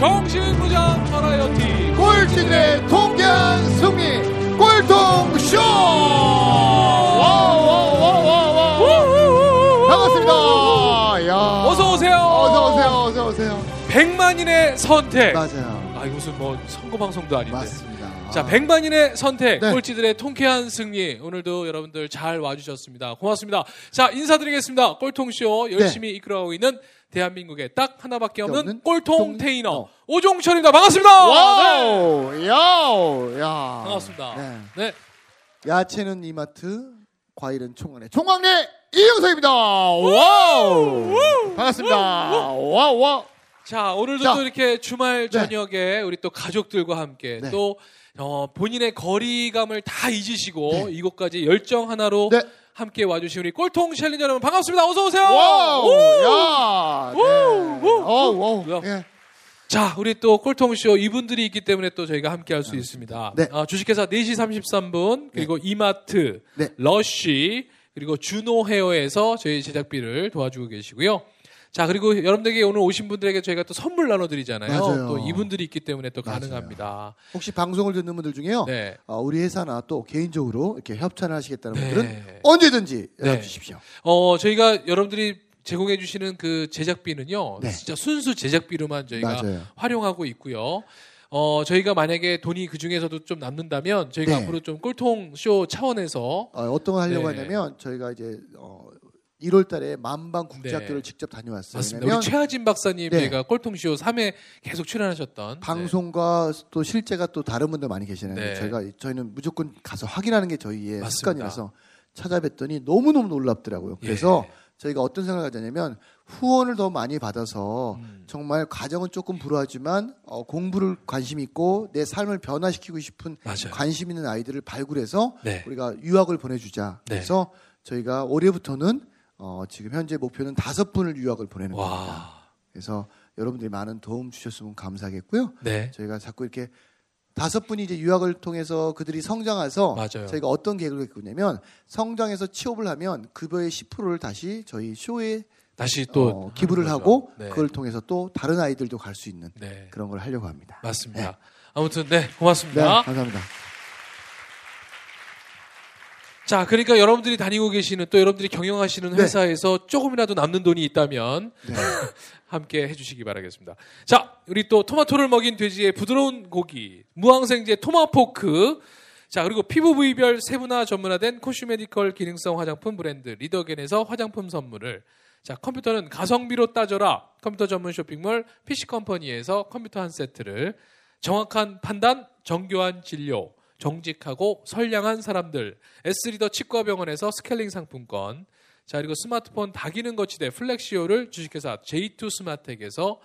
정신무장 버라이어티 꼴찌들의 통쾌한 승리. 와와와와와 반갑습니다. 야. 어서 오세요. 어서 오세요 어서 오세요. 백만인의 선택. 맞아요. 아 무슨 뭐 선거 방송도 아닌데. 맞습니다 자, 백만인의 선택, 네. 꼴찌들의 통쾌한 승리. 오늘도 여러분들 잘 와주셨습니다. 고맙습니다. 자, 인사드리겠습니다. 꼴통쇼 열심히 이끌어가고 있는 대한민국의 딱 하나밖에 없는 없는 꼴통 통- 테이너 어. 오종철입니다. 반갑습니다. 네. 와우 야우 야 반갑습니다. 네. 네. 야채는 이마트 과일은 총각네 총각네 이영석입니다 와우 반갑습니다 와우 와우 자, 오늘도 자. 또 이렇게 주말 저녁에 우리 또 가족들과 함께 네. 또 어, 본인의 거리감을 다 잊으시고 이곳까지 열정 하나로 네. 함께 와주신 우리 꼴통 challenger 여러분 반갑습니다. 어서 오세요. 와우 우! 야 네. 우! 어우 어우 야. 예. 자, 우리 또 꼴통쇼 이분들이 있기 때문에 또 저희가 함께 할 수 있습니다. 네. 아, 주식회사 4시 33분, 그리고 이마트, 네. 러쉬, 그리고 주노 헤어에서 저희 제작비를 도와주고 계시고요. 자, 그리고 여러분들에게 오늘 오신 분들에게 저희가 또 선물 나눠드리잖아요. 맞아요. 또 이분들이 있기 때문에 또 맞아요. 가능합니다. 혹시 방송을 듣는 분들 중에요 네. 어, 우리 회사나 또 개인적으로 이렇게 협찬을 하시겠다는 네. 분들은 언제든지 연락 네. 주십시오 어, 저희가 여러분들이 제공해 주시는 그 제작비는요. 네. 진짜 순수 제작비로만 저희가 맞아요 활용하고 있고요. 어, 저희가 만약에 돈이 그 중에서도 좀 남는다면 저희가 네. 앞으로 좀 꼴통 쇼 차원에서 어, 어떤 걸 하려고 네. 하냐면 저희가 이제 어, 1월 달에 만방 국제학교를 네. 직접 다녀왔어요 맞습니다. 우리 최하진 박사님 네. 저희가 꼴통 쇼 3회 계속 출연하셨던 방송과 또 실제가 또 다른 분들 많이 계시는데 네. 저희가 저희는 무조건 가서 확인하는 게 저희의 맞습니다. 습관이라서 찾아뵀더니 너무너무 놀랍더라고요. 예. 그래서 저희가 어떤 생각을 가졌냐면 후원을 더 많이 받아서 음. 정말 가정은 조금 불우하지만 어, 공부를 관심 있고 내 삶을 변화시키고 싶은 맞아요. 관심 있는 아이들을 발굴해서 네. 우리가 유학을 보내주자. 네. 그래서 저희가 올해부터는 어, 지금 현재 목표는 다섯 분을 유학을 보내는 겁니다. 와. 그래서 여러분들이 많은 도움 주셨으면 감사하겠고요. 네. 저희가 자꾸 이렇게 다섯 분이 이제 유학을 통해서 그들이 성장해서 맞아요. 저희가 어떤 계획을 했냐면 성장해서 취업을 하면 급여의 10%를 다시 저희 쇼에 다시 또 어, 기부를 하고. 네. 그걸 통해서 또 다른 아이들도 갈 수 있는 네. 그런 걸 하려고 합니다. 맞습니다. 네. 아무튼 네, 네, 고맙습니다. 감사합니다. 자, 그러니까 여러분들이 다니고 계시는 또 여러분들이 경영하시는 네. 회사에서 조금이라도 남는 돈이 있다면 네. 함께 해주시기 바라겠습니다. 자, 우리 또 토마토를 먹인 돼지의 부드러운 고기, 무항생제 토마포크, 자, 그리고 피부 부위별 세분화 전문화된 cosmedical 기능성 화장품 브랜드 리더겐에서 화장품 선물을, 자, 컴퓨터는 가성비로 따져라 컴퓨터 전문 쇼핑몰 PC컴퍼니에서 컴퓨터 한 세트를, 정확한 판단, 정교한 진료, 정직하고 선량한 사람들, S리더 치과병원에서 스케일링 상품권, 자 그리고 스마트폰 다기능 거치대 플렉시오를 주식회사 J2 스마텍에서.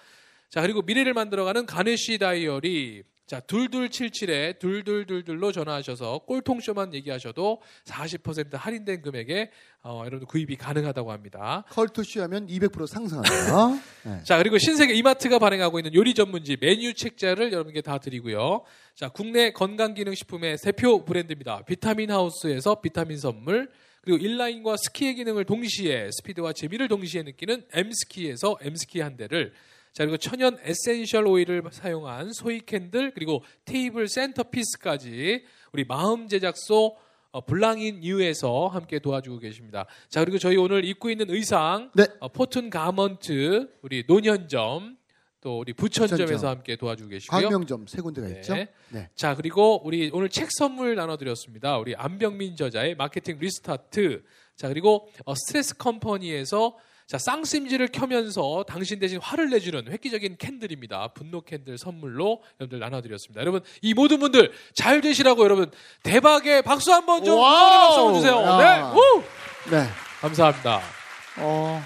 자 그리고 미래를 만들어가는 가네시 다이어리 자 둘둘칠칠에 둘둘둘둘로 전화하셔서 꼴통쇼만 얘기하셔도 40% 할인된 금액에 어, 여러분 구입이 가능하다고 합니다. 컬투쇼 하면 200% 상승합니다. 네. 자 그리고 신세계 이마트가 발행하고 있는 요리 전문지 메뉴 책자를 여러분께 다 드리고요. 자 국내 건강기능식품의 대표 브랜드입니다. 비타민 하우스에서 비타민 선물 그리고 인라인과 스키의 기능을 동시에 스피드와 재미를 동시에 느끼는 M스키에서 M스키 한 대를 자 그리고 천연 essential oil을 사용한 soy candle 그리고 table centerpiece까지 우리 마음 제작소 어, 블랑인 뉴에서 함께 도와주고 계십니다. 자 그리고 저희 오늘 입고 있는 의상 네. 어, 포튼 가먼트 우리 논현점 또 우리 부천점에서 부천점. 함께 도와주고 계시고요. 광명점 세 군데가 네. 있죠. 네. 자 그리고 우리 오늘 책 선물 나눠드렸습니다. 우리 안병민 저자의 마케팅 리스타트. 자 그리고 어, 스트레스 컴퍼니에서 자 쌍심지를 켜면서 당신 대신 화를 내주는 획기적인 candle입니다. 분노 candle 선물로 여러분들 나눠드렸습니다. 여러분 이 모든 분들 잘 되시라고 여러분 대박의 박수 한번 좀 박수 한번 주세요. 야. 네, 우! 네. 감사합니다. 어,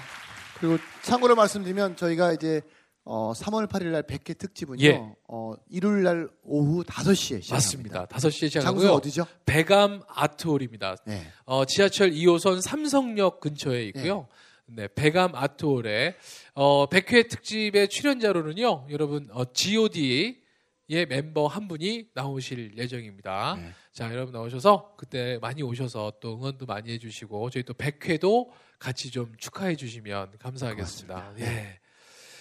그리고 참고로 말씀드리면 저희가 이제 어, 3월 8일 날 100회 특집은요. 예. 어, 일요일 날 오후 5시에 시작합니다. 맞습니다. 5시에 장소 시작하고요. 어디죠? 백암 아트홀입니다. 네. 어, 지하철 2호선 삼성역 근처에 있고요. 네, 배감 아트홀에 어, 100회 특집의 출연자로는요. 여러분 어, G.O.D의 멤버 한 분이 나오실 예정입니다. 네. 자, 여러분 나오셔서 그때 많이 오셔서 또 응원도 많이 해주시고 저희 또 100회도 같이 좀 축하해 주시면 감사하겠습니다. 고맙습니다. 예.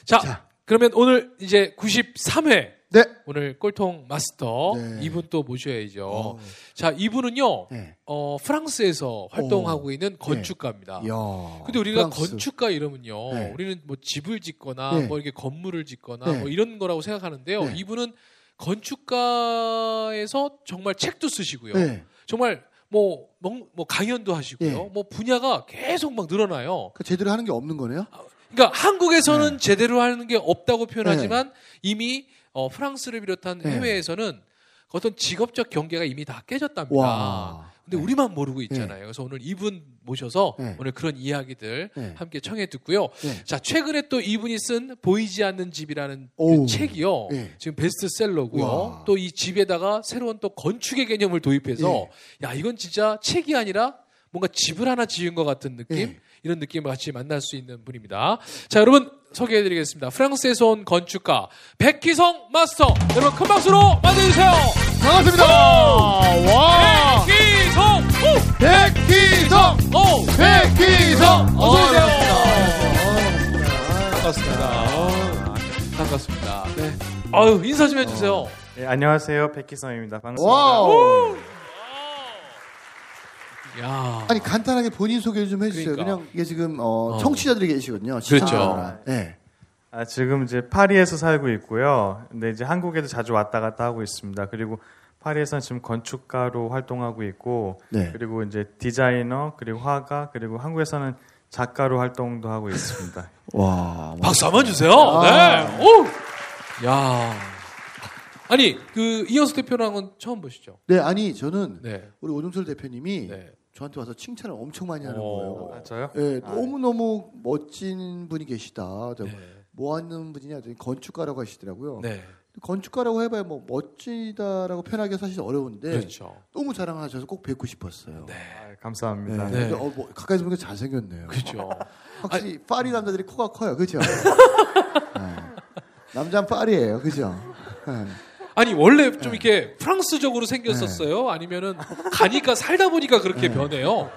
자, 자. 그러면 오늘 이제 93회 네. 오늘 꼴통 마스터 네. 이분 또 모셔야죠. 어, 자, 이분은요. 네. 어, 프랑스에서 활동하고 있는 건축가입니다. 이야. 근데 우리가 아, 프랑스. 건축가 이러면요. 네. 우리는 뭐 집을 짓거나 네. 뭐 이렇게 건물을 짓거나 네. 뭐 이런 거라고 생각하는데요. 네. 이분은 건축가에서 정말 책도 쓰시고요. 네. 정말 뭐, 뭐, 뭐 강연도 하시고요. 네. 뭐 분야가 계속 막 늘어나요. 그 제대로 하는 게 없는 거네요? 그러니까 한국에서는 네. 제대로 하는 게 없다고 표현하지만 이미 어, 프랑스를 비롯한 네. 해외에서는 어떤 직업적 경계가 이미 다 깨졌답니다. 와. 근데 네. 우리만 모르고 있잖아요. 그래서 오늘 이분 모셔서 네. 오늘 그런 이야기들 네. 함께 청해 듣고요. 네. 자, 최근에 또 이분이 쓴 보이지 않는 집이라는 그. 책이요. 네. 지금 베스트셀러고요. 와. 또이 집에다가 새로운 또 건축의 개념을 도입해서 네. 야, 이건 진짜 책이 아니라 뭔가 집을 하나 지은 것 같은 느낌? 네. 이런 느낌을 같이 만날 수 있는 분입니다. 자, 여러분 소개해드리겠습니다. 프랑스에서 온 건축가 백희성 마스터. 여러분 큰 박수로 맞아주세요. 반갑습니다. 와. 백희성! 백희성! 오! 오! 백희성! 어서 오세요. 반갑습니다. 반갑습니다. 반갑습니다. 네. 아유, 인사 좀 해주세요. 네, 안녕하세요. 백희성입니다. 반갑습니다. 와우. 야. 아니 간단하게 본인 소개를 좀 해주세요. 그러니까. 그냥 이게 지금 어, 어. 청취자들이 계시거든요. 그렇죠. 네. 아, 지금 이제 파리에서 살고 있고요. 근데 이제 한국에도 자주 왔다 갔다 하고 있습니다. 그리고 파리에서는 지금 건축가로 활동하고 있고, 네. 그리고 이제 디자이너, 그리고 화가, 그리고 한국에서는 작가로 활동도 하고 있습니다. 와. 박수 한번 주세요. 아. 네. 오! 야. 아니, 그, 이현수 대표랑은 건 처음 보시죠? 네, 아니 저는 네. 우리 오종철 대표님이 네. 저한테 와서 칭찬을 엄청 많이 하는 어. 거예요. 아, 저요? 네, 아, 너무 너무 멋진 분이 계시다. 네. 뭐 하는 분이냐 건축가라고 하시더라고요. 네. 건축가라고 해봐야 뭐 멋지다라고 표현하기 사실 어려운데 그렇죠. 너무 자랑하셔서 꼭 뵙고 싶었어요. 네. 아, 감사합니다. 네. 네. 어, 뭐 가까이서 보니까 잘생겼네요. 그렇죠. 확실히 파리 남자들이 코가 커요, 그죠? 네. 남자는 파리예요, 그죠? 네. 아니, 원래 좀 이렇게 프랑스적으로 생겼었어요? 네. 아니면은 가니까 살다 보니까 그렇게 변해요?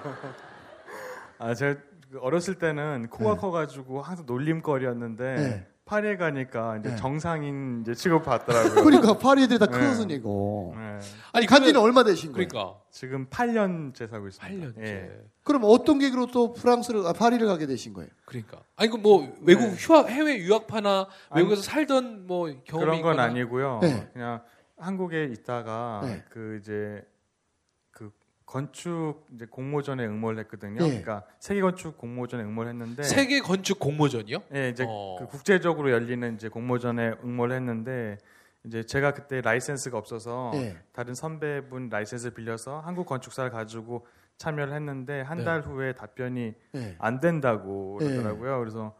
아, 제가 그 어렸을 때는 코가 네. 커가지고 항상 놀림거리였는데, 네. 파리에 가니까 이제 네. 정상인 이제 취급 받더라고요. 그러니까 파리 애들이 다 네. 크으니고. 네. 아니 간지는 얼마 되신 거예요? 그러니까. 지금 8년째 살고 있습니다. 8년째. 예. 그럼 어떤 계기로 또 프랑스를 아, 파리를 가게 되신 거예요? 그러니까. 아니, 그 뭐, 외국 네. 휴학, 해외 유학파나 아니, 외국에서 살던 뭐 경험이 그런 건 있거나. 아니고요. 네. 그냥 한국에 있다가 네. 그 이제 그 건축 이제 공모전에 응모를 했거든요. 네. 그러니까 세계 건축 공모전에 응모를 했는데 세계 건축 공모전이요? 예, 이제 어. 그 국제적으로 열리는 이제 공모전에 응모를 했는데 이제 제가 그때 라이센스가 없어서 네. 다른 선배분 라이센스를 빌려서 한국 건축사를 가지고 참여를 했는데 한 네. 달 후에 답변이 네. 안 된다고 네. 그러더라고요. 그래서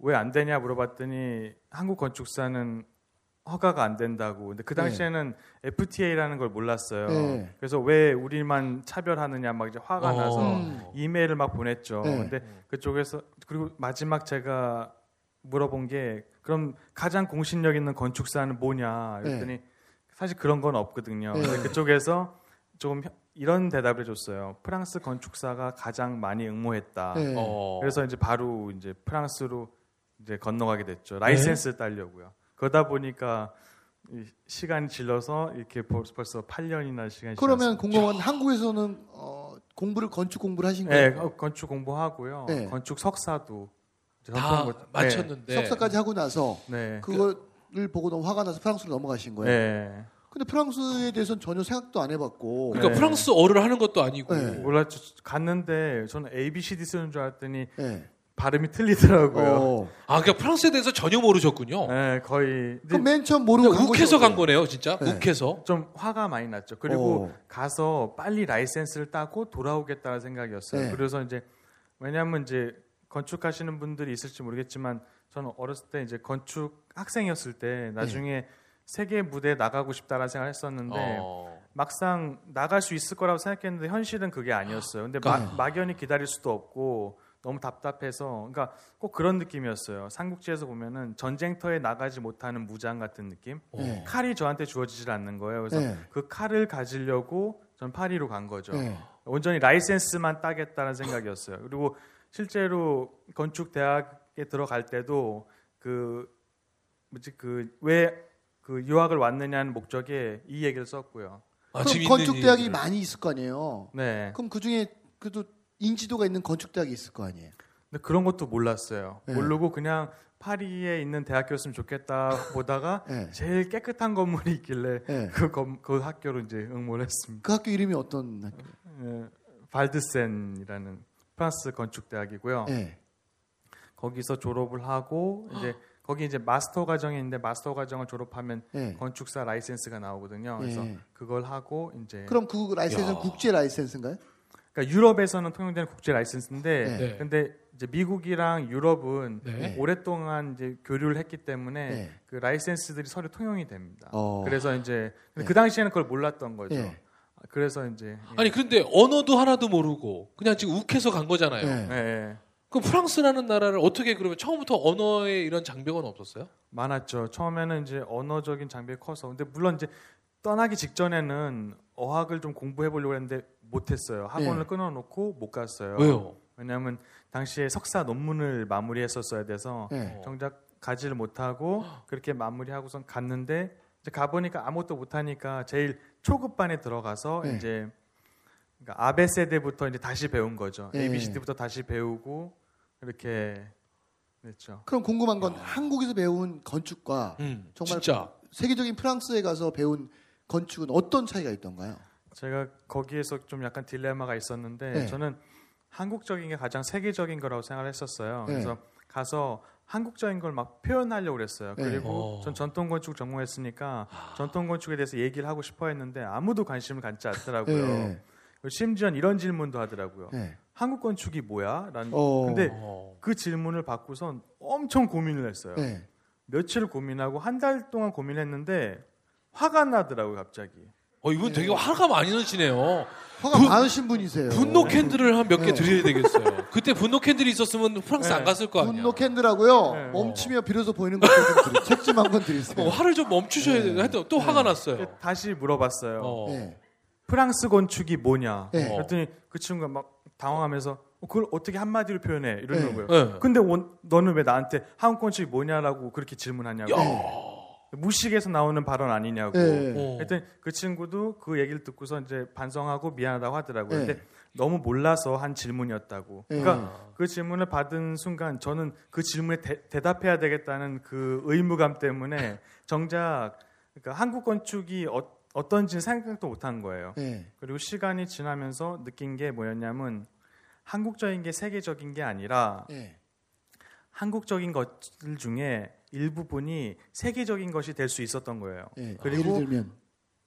왜 안 되냐 물어봤더니 한국 건축사는 허가가 안 된다고. 근데 그 네. 당시에는 FTA라는 걸 몰랐어요. 네. 그래서 왜 우리만 차별하느냐 막 이제 화가 어. 나서 음. 이메일을 막 보냈죠. 네. 근데 그쪽에서 그리고 마지막 제가 물어본 게 그럼 가장 공신력 있는 건축사는 뭐냐 그랬더니 사실 그런 건 없거든요. 네. 근데 그쪽에서 좀 혀- 이런 대답을 해줬어요. 프랑스 건축사가 가장 많이 응모했다. 네. 어. 그래서 이제 바로 이제 프랑스로 이제 건너가게 됐죠. 라이센스 따려고요. 그러다 보니까 이 시간이 질러서 이렇게 벌- 벌써 8년이나 시간이 그러면 지났습니다. 공무원 한국에서는 어, 공부를 건축 공부를 하신 네, 거예요? 어, 건축 공부하고요. 네. 건축 석사도 다 거- 마쳤는데. 석사까지 하고 나서 네. 네. 그거를 보고 너무 화가 나서 프랑스로 넘어가신 거예요. 네. 근데 프랑스에 대해서는 전혀 생각도 안 해봤고. 그러니까 네. 프랑스어를 하는 것도 아니고. 네. 몰랐죠. 갔는데 저는 A, B, C, D 쓰는 줄 알았더니 네. 발음이 틀리더라고요. 어. 아, 그러니까 프랑스에 대해서 전혀 모르셨군요. 네, 거의 그럼 맨 처음 모르고 간 욱해서? 간 거네요, 진짜. 네. 욱해서. 좀 화가 많이 났죠. 그리고 어. 가서 빨리 라이센스를 따고 돌아오겠다는 생각이었어요. 네. 그래서 이제 왜냐하면 이제 건축하시는 분들이 있을지 모르겠지만 저는 어렸을 때 이제 건축 학생이었을 때 나중에 세계 무대에 나가고 싶다라는 생각을 했었는데 어. 막상 나갈 수 있을 거라고 생각했는데 현실은 그게 아니었어요. 근데 마- 그러니까. 막연히 기다릴 수도 없고 너무 답답해서 그러니까 꼭 그런 느낌이었어요. 삼국지에서 보면은 전쟁터에 나가지 못하는 무장 같은 느낌. 네. 칼이 저한테 주어지질 않는 거예요. 그래서 네. 그 칼을 가지려고 전 파리로 간 거죠. 네. 온전히 라이센스만 따겠다는 생각이었어요. 그리고 실제로 건축 대학에 들어갈 때도 그 뭐지 그왜그 유학을 왔느냐는 목적에 이 얘기를 썼고요. 아, 그럼 건축 대학이. 많이 있을 거 아니에요. 네. 그럼 그 중에 그래도 인지도가 있는 건축 대학이 있을 거 아니에요. 근데 그런 것도 몰랐어요. 네. 모르고 그냥 파리에 있는 대학교였으면 좋겠다 보다가 네. 제일 깨끗한 건물이 있길래 네. 그, 검- 그 학교로 이제 응모를 했습니다. 그 학교 이름이 어떤 학교? 예, Val de Seine이라는 프랑스 건축 대학이고요. 네. 거기서 졸업을 하고 이제 거기 이제 마스터 과정이 있는데 마스터 과정을 졸업하면 네. 건축사 라이센스가 나오거든요. 그래서 네. 그걸 하고 이제 그럼 그 라이센스는 야. 국제 라이센스인가요? 그러니까 유럽에서는 통용되는 국제 라이센스인데 네. 근데 이제 미국이랑 유럽은 네. 오랫동안 이제 교류를 했기 때문에 네. 그 라이센스들이 서로 통용이 됩니다. 어. 그래서 이제 근데 네. 그 당시에는 그걸 몰랐던 거죠. 네. 그래서 이제 예. 아니 그런데 언어도 하나도 모르고 그냥 지금 욱해서 간 거잖아요. 네. 예, 예. 그럼 프랑스라는 나라를 어떻게 그러면 처음부터 언어에 이런 장벽은 없었어요? 많았죠. 처음에는 이제 언어적인 장벽이 커서 근데 물론 이제 떠나기 직전에는 어학을 좀 공부해 보려고 했는데 못했어요. 학원을 네. 끊어놓고 못 갔어요. 왜요? 왜냐하면 당시에 석사 논문을 마무리했었어야 돼서 네. 정작 가지를 못하고 그렇게 마무리하고선 갔는데 이제 가보니까 아무것도 못하니까 제일 초급반에 들어가서 네. 이제 그러니까 아베 세대부터 이제 다시 배운 거죠. 네. ABCD부터 다시 배우고 이렇게 그랬죠. 그럼 궁금한 건 한국에서 배운 건축과 음, 정말 진짜. 세계적인 프랑스에 가서 배운 건축은 어떤 차이가 있던가요? 제가 거기에서 좀 약간 딜레마가 있었는데 네. 저는 한국적인 게 가장 세계적인 거라고 생각을 했었어요. 네. 그래서 가서 한국적인 걸 막 표현하려고 그랬어요. 네. 그리고 어. 전 전통 건축 전공했으니까 전통 건축에 대해서 얘기를 하고 싶어 했는데 아무도 관심을 갖지 않더라고요. 네. 심지어 이런 질문도 하더라고요. 네. 한국 건축이 뭐야? 라는 어. 근데 어. 그 질문을 받고선 엄청 고민을 했어요. 네. 며칠 고민하고 한 달 동안 고민했는데 화가 나더라고요, 갑자기. 어, 이분 되게 화가 많이 나시네요. 화가 분- 많으신 분이세요. 분노 캔들을 한 몇개 네. 드려야 되겠어요. 그때 분노 캔들이 있었으면 프랑스 네. 안 갔을 거 아니야. 분노 캔들하고요. 네. 멈추며 비로소 보이는 것도 좀 드리, 책좀 한번 드리세요. 어, 화를 좀 멈추셔야 네. 돼요. 하여튼 또 화가 났어요. 다시 물어봤어요. 어. 네. 프랑스 건축이 뭐냐? 네. 그랬더니 그 친구가 막 당황하면서 어, 그걸 어떻게 한마디로 표현해? 이러는 네. 거예요. 네. 근데 원- 너는 왜 나한테 한국 건축이 뭐냐라고 그렇게 질문하냐고. 무식에서 나오는 발언 아니냐고. 네. 어. 하여튼 그 친구도 그 얘기를 듣고서 이제 반성하고 미안하다고 하더라고요. 네. 근데 너무 몰라서 한 질문이었다고. 네. 그러니까 그 질문을 받은 순간 저는 그 질문에 대, 답해야 되겠다는 그 의무감 때문에 정작 그러니까 한국 건축이 어, 어떤지 생각도 못한 거예요. 네. 그리고 시간이 지나면서 느낀 게 뭐였냐면 한국적인 게 세계적인 게 아니라 네. 한국적인 것들 중에 일부분이 세계적인 것이 될 수 있었던 거예요. 네. 그리고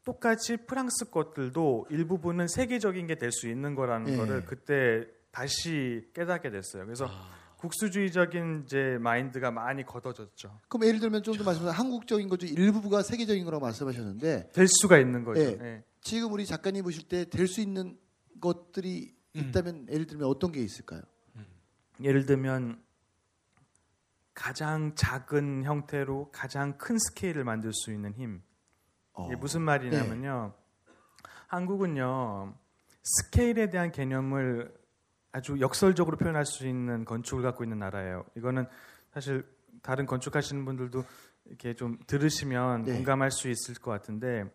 똑같이 프랑스 것들도 일부분은 세계적인 게 될 수 있는 거라는 네. 거를 그때 다시 깨닫게 됐어요. 그래서 국수주의적인 이제 마인드가 많이 걷어졌죠. 그럼 예를 들면 좀 더 말씀하신 한국적인 것 중 일부가 세계적인 거라고 말씀하셨는데 될 수가 있는 거죠. 네. 네. 지금 우리 작가님 보실 때 될 수 있는 것들이 음. 있다면 예를 들면 어떤 게 있을까요? 예를 들면 가장 작은 형태로 가장 큰 스케일을 만들 수 있는 힘. 어. 이게 무슨 말이냐면요. 한국은요. 스케일에 대한 개념을 아주 역설적으로 표현할 수 있는 건축을 갖고 있는 나라예요. 이거는 사실 다른 건축하시는 분들도 이렇게 좀 들으시면 네. 공감할 수 있을 것 같은데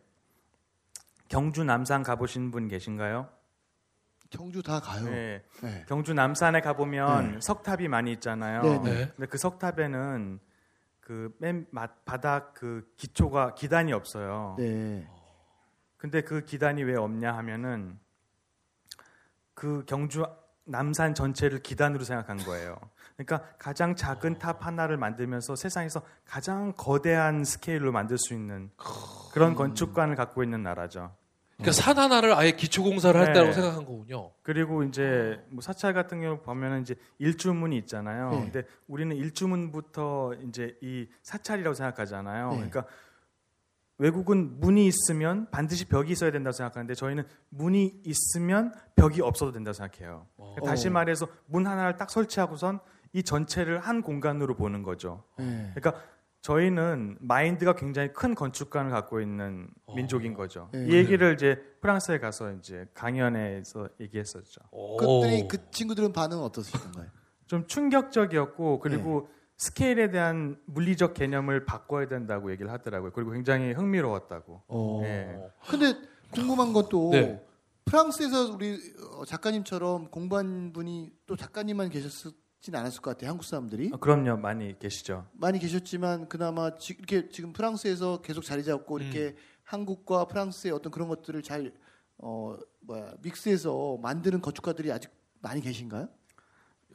경주 남산 가보신 분 계신가요? 경주 다 가요. 네. 네. 경주 남산에 가보면 석탑이 많이 있잖아요. 네, 네. 근데 그 석탑에는 그 맨 바닥 그 기초가 기단이 없어요. 네. 근데 그 기단이 왜 없냐 하면은 그 경주 남산 전체를 기단으로 생각한 거예요. 그러니까 가장 작은 탑 하나를 만들면서 세상에서 가장 거대한 스케일로 만들 수 있는 그런 건축관을 갖고 있는 나라죠. 그러니까 산 하나를 아예 기초 공사를 했다고 네. 생각한 거군요. 그리고 이제 뭐 사찰 같은 경우 보면은 이제 일주문이 있잖아요. 네. 근데 우리는 일주문부터 이제 이 사찰이라고 생각하잖아요. 네. 그러니까 외국은 문이 있으면 반드시 벽이 있어야 된다고 생각하는데 저희는 문이 있으면 벽이 없어도 된다고 생각해요. 그러니까 다시 어. 말해서 문 하나를 딱 설치하고선 이 전체를 한 공간으로 보는 거죠. 네. 그러니까 저희는 마인드가 굉장히 큰 건축관을 갖고 있는 민족인 거죠. 네. 이 얘기를 이제 프랑스에 가서 이제 강연에서 얘기했었죠. 그랬더니 그 친구들은 반응은 어떠셨던가요? 좀 충격적이었고 그리고 스케일에 대한 물리적 개념을 바꿔야 된다고 얘기를 하더라고요. 그리고 굉장히 흥미로웠다고. 어. 예. 근데 궁금한 것도 네. 프랑스에서 우리 어, 작가님처럼 공부한 분이 또 작가님만 계셨 진 않았을 것 같아요. 한국 사람들이 어, 그럼요, 많이 계시죠. 많이 계셨지만 그나마 지, 이렇게 지금 프랑스에서 계속 자리 잡고 이렇게 한국과 프랑스의 어떤 그런 것들을 잘 어, 뭐야 믹스해서 만드는 건축가들이 아직 많이 계신가요?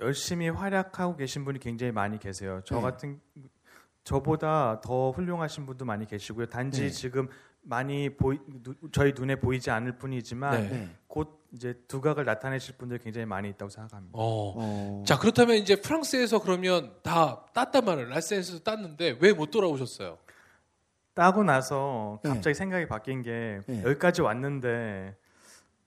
열심히 활약하고 계신 분이 굉장히 많이 계세요. 저 네. 같은 저보다 더 훌륭하신 분도 많이 계시고요. 단지 네. 지금 많이 보이, 누- 저희 눈에 보이지 않을 뿐이지만 네. 곧 이제 두각을 나타내실 분들이 굉장히 많이 있다고 생각합니다. 어. 어. 자 그렇다면 이제 프랑스에서 그러면 다 땄단 말을 라센스에서 땄는데 왜 못 돌아오셨어요? 따고 나서 네. 갑자기 생각이 바뀐 게 네. 여기까지 왔는데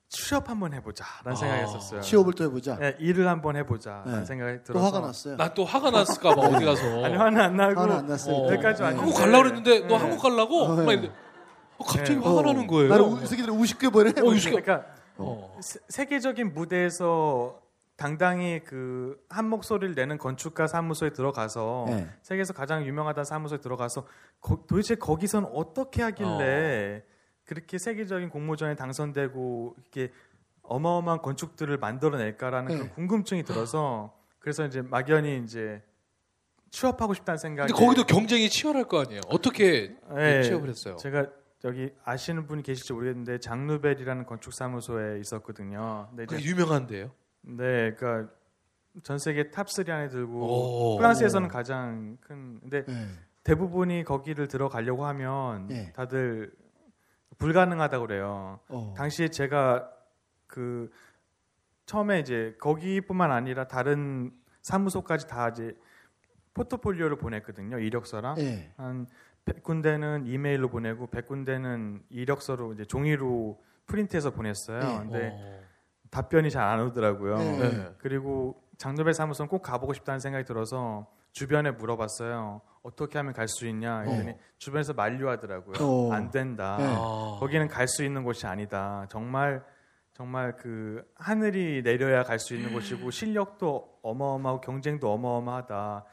취업 한번 해보자라는 아, 생각했었어요. 취업을 또 해보자. 네, 일을 한번 해보자라는 네. 생각이 또 들어서 화가 났어요. 난또 화가 났을까 봐 어디 가서. 아니 화는 안 나고 화는 안 났어요. 어. 여기까지 왔는데 한국 갈라 그랬는데 너 네. 한국 갈라고? 어, 네. 막 이랬는데 어, 갑자기 네. 화가 나는 거예요. 나를 우- 새끼들 우습게 보내. 어, 우습게- 그러니까 어. 세- 세계적인 무대에서 당당히 그 한 목소리를 내는 건축가 사무소에 들어가서 네. 세계에서 가장 유명하다는 사무소에 들어가서 거- 도대체 거기선 어떻게 하길래 그렇게 세계적인 공모전에 당선되고 이렇게 어마어마한 건축들을 만들어낼까라는 네. 그런 궁금증이 들어서 그래서 이제 막연히 이제 취업하고 싶다는 생각이 근데 거기도 경쟁이 치열할 거 아니에요. 어떻게 네, 취업을 했어요? 제가 여기 아시는 분이 계실지 모르겠는데 장 누벨이라는 건축 사무소에 있었거든요. 근데 이제 그게 유명한데요. 네, 그러니까 전 세계 top 3 안에 들고 오. 프랑스에서는 가장 큰 근데 네. 대부분이 거기를 들어가려고 하면 네. 다들 불가능하다고 그래요. 어. 당시에 제가 그 처음에 이제 거기뿐만 아니라 다른 사무소까지 다 이제 포트폴리오를 보냈거든요. 이력서랑 네. 한 100군데는 이메일로 보내고 100군데는 이력서로 이제 종이로 프린트해서 보냈어요. 네. 근데 어. 답변이 잘 안 오더라고요. 네. 네. 그리고 장노벨 사무소는 꼭 가보고 싶다는 생각이 들어서 주변에 물어봤어요. 어떻게 하면 갈 수 있냐? 했더니 어. 주변에서 만류하더라고요. 어. 안 된다. 네. 아. 거기는 갈 수 있는 곳이 아니다. 정말 정말 그 하늘이 내려야 갈 수 있는 곳이고 실력도 어마어마하고 경쟁도 어마어마하다.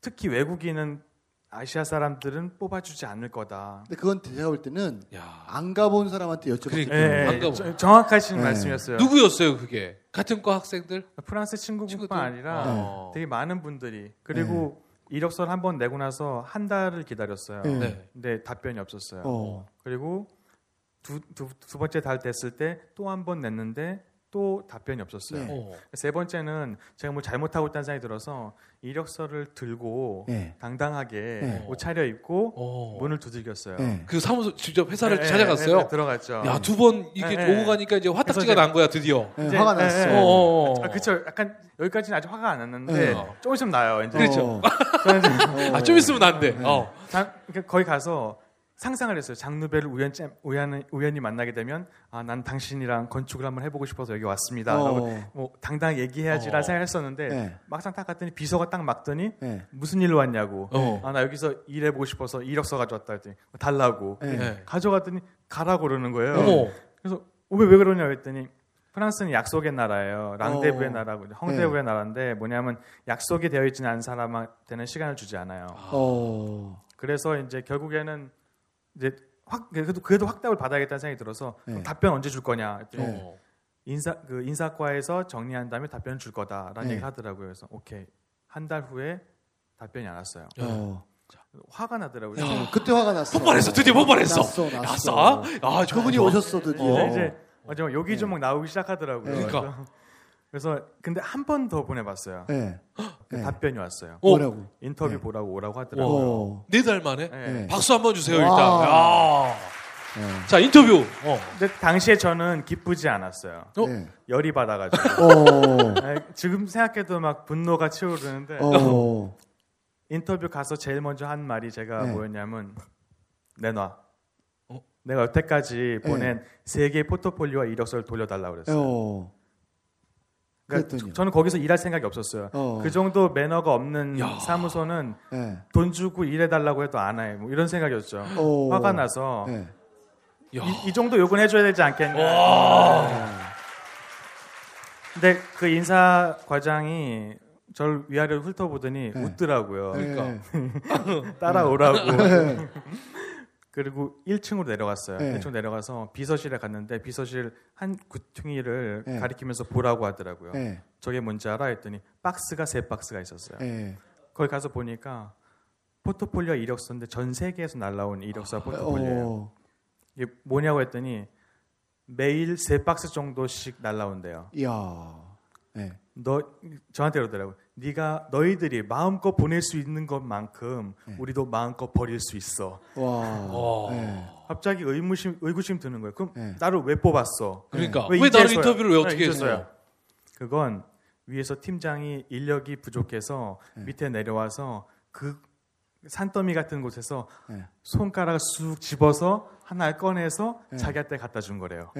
특히 외국인은 아시아 사람들은 뽑아주지 않을 거다. 근데 그건 제가 볼 때는 야. 안 가본 사람한테 여쭤봤기 그러니까. 때문에 예, 안 가보- 저- 정확하신 네. 말씀이었어요. 누구였어요 그게? 같은 과 학생들? 프랑스 친구뿐만 친구들? 아니라 어. 되게 많은 분들이 그리고 이력서를 한 번 내고 나서 한 달을 기다렸어요. 네. 네. 근데 답변이 없었어요. 어. 그리고 두, 두, 두 번째 달 됐을 때 또 한 번 냈는데 또 답변이 없었어요. 네. 어. 세 번째는 제가 뭐 잘못하고 있다는 생각이 들어서 이력서를 들고 네. 당당하게 네. 옷 차려입고 어. 문을 두들겼어요. 네. 그 사무소 직접 회사를 네, 찾아갔어요. 네, 네, 들어갔죠. 야 두 번 이렇게 네, 네. 오고 가니까 이제 화딱지가 난 거야 드디어. 네, 이제- 화가 네, 났어. 네. 어. 아, 그쵸. 약간 여기까지는 아직 화가 안 났는데 네. 조금씩 나요. 이제. 그렇죠. 어. 아 좀 있으면 안 돼. 네. 어. 장- 그러니까 거기 가서 상상을 했어요. 장누벨을 우연, 우연, 우연히 만나게 되면 아, 난 당신이랑 건축을 한번 해보고 싶어서 여기 왔습니다. 어. 라고 뭐 당당히 얘기해야지라 어. 생각했었는데 네. 막상 딱 갔더니 비서가 딱 막더니 네. 무슨 일로 왔냐고. 어. 아, 나 여기서 일해보고 싶어서 이력서 가져왔다 했더니 달라고. 네. 네. 가져갔더니 가라고 그러는 거예요. 어머. 그래서 왜, 왜 그러냐고 했더니 프랑스는 약속의 나라예요. 랑데부의 어. 나라고 헝데부의 나라인데 뭐냐면 약속이 되어 있지는 않은 사람한테는 시간을 주지 않아요. 어. 그래서 이제 결국에는 이제 확 그래도 그래도 확답을 받아야겠다는 생각이 들어서 네. 답변 언제 줄 거냐 했더니 네. 어. 인사 그 인사과에서 정리한 다음에 답변 줄 거다라는 네. 얘기를 하더라고요. 그래서 오케이 한 달 후에 답변이 안 왔어요. 어. 화가 나더라고요. 어. 그때 화가 났어. 폭발했어 드디어 폭발했어. 났어, 났어. 났어. 아. 그분이 좋아. 오셨어 드디어. 이제 이제 마지막 여기 조목 나오기 시작하더라고요. 네. 그러니까. 그래서, 근데 한 번 더 보내봤어요. 네. 그 네. 답변이 왔어요. 어. 뭐라고? 인터뷰 네. 보라고 오라고 하더라고요. 어. 네달 만에 네. 네. 박수 한번 주세요 와. 일단. 야. 네. 자, 인터뷰. 어. 근데 당시에 저는 기쁘지 않았어요. 어? 네. 열이 받아가지고. 어. 아, 지금 생각해도 막 분노가 치오르는데 어. 인터뷰 가서 제일 먼저 한 말이 제가 네. 뭐였냐면 내놔. 어? 내가 여태까지 네. 보낸 세 개의 포트폴리오와 이력서를 돌려달라고 그랬어요. 어. 그러니까 그랬더니요. 저는 거기서 일할 생각이 없었어요. 어. 그 정도 매너가 없는 야. 사무소는 네. 돈 주고 일해달라고 해도 안 해. 뭐 이런 생각이었죠. 어. 화가 나서 네. 야. 이, 이 정도 욕은 해줘야 되지 않겠냐. 근데 그 인사 과장이 저를 위아래로 훑어보더니 네. 웃더라고요. 그러니까. 따라오라고. 네. 그리고 1층으로 내려갔어요. 네. 1층 내려가서 비서실에 갔는데 비서실 한 구퉁이를 네. 가리키면서 보라고 하더라고요. 네. 저게 뭔지 알아? 했더니 박스가 세 박스가 있었어요. 네. 거기 가서 보니까 포트폴리오 이력서인데 전 세계에서 날라온 이력서 포트폴리오예요. 어. 이게 뭐냐고 했더니 매일 세 박스 정도씩 날라온대요. 이야. 네. 너 저한테 그러더라고. 네가 너희들이 마음껏 보낼 수 있는 것만큼 네. 우리도 마음껏 버릴 수 있어. 와. 와. 네. 갑자기 의무심 의구심 드는 거예요. 그럼 네. 나를 왜 뽑았어? 그러니까 왜 왜 나를? 인터뷰를 왜 어떻게 네, 했어요? 그건 위에서 팀장이 인력이 부족해서 네. 밑에 내려와서 그 산더미 같은 곳에서 네. 손가락을 쑥 집어서 하나를 꺼내서 네. 자기한테 갖다 준 거래요.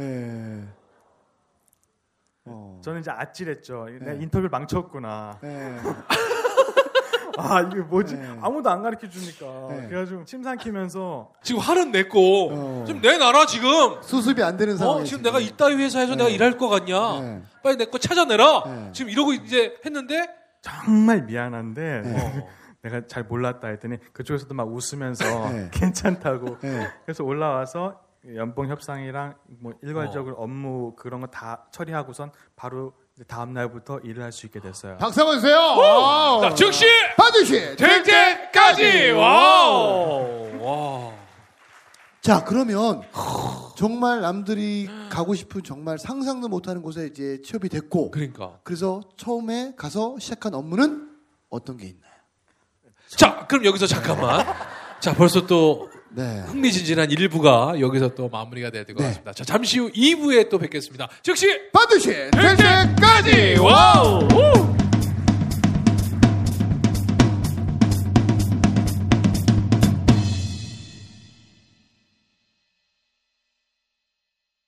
네. 어. 저는 이제 아찔했죠. 내가 네. 인터뷰를 망쳤구나. 네. 아 이게 뭐지? 네. 아무도 안 가르쳐 주니까. 네. 그래가지고 침 삼키면서 지금 화는 냈고 어. 지금 내놔라 지금. 수습이 안 되는 상황이 어, 지금 내가 이따위 회사에서 내가 일할 거 같냐? 네. 빨리 내 거 찾아내라. 네. 지금 이러고 이제 했는데 정말 미안한데 네. 어. 내가 잘 몰랐다 했더니 그쪽에서도 막 웃으면서 네. 괜찮다고. 네. 그래서 올라와서 연봉 협상이랑 뭐 일괄적으로 업무 그런 거 다 처리하고선 바로 다음 날부터 일을 할 수 있게 됐어요. 박수 한번 주세요. Wow. 자, 즉시 반드시 될 때까지. Wow. 와. 자 그러면 정말 남들이 가고 싶은 정말 상상도 못하는 곳에 이제 취업이 됐고 그러니까. 그래서 처음에 가서 시작한 업무는 어떤 게 있나요? 자, 그럼 여기서 잠깐만. 자, 벌써 또 네. 흥미진진한 1부가 여기서 또 마무리가 돼야 될것 네. 같습니다. 자, 잠시 후 2부에 또 뵙겠습니다. 즉시 반드시 될 때까지. Wow! 우!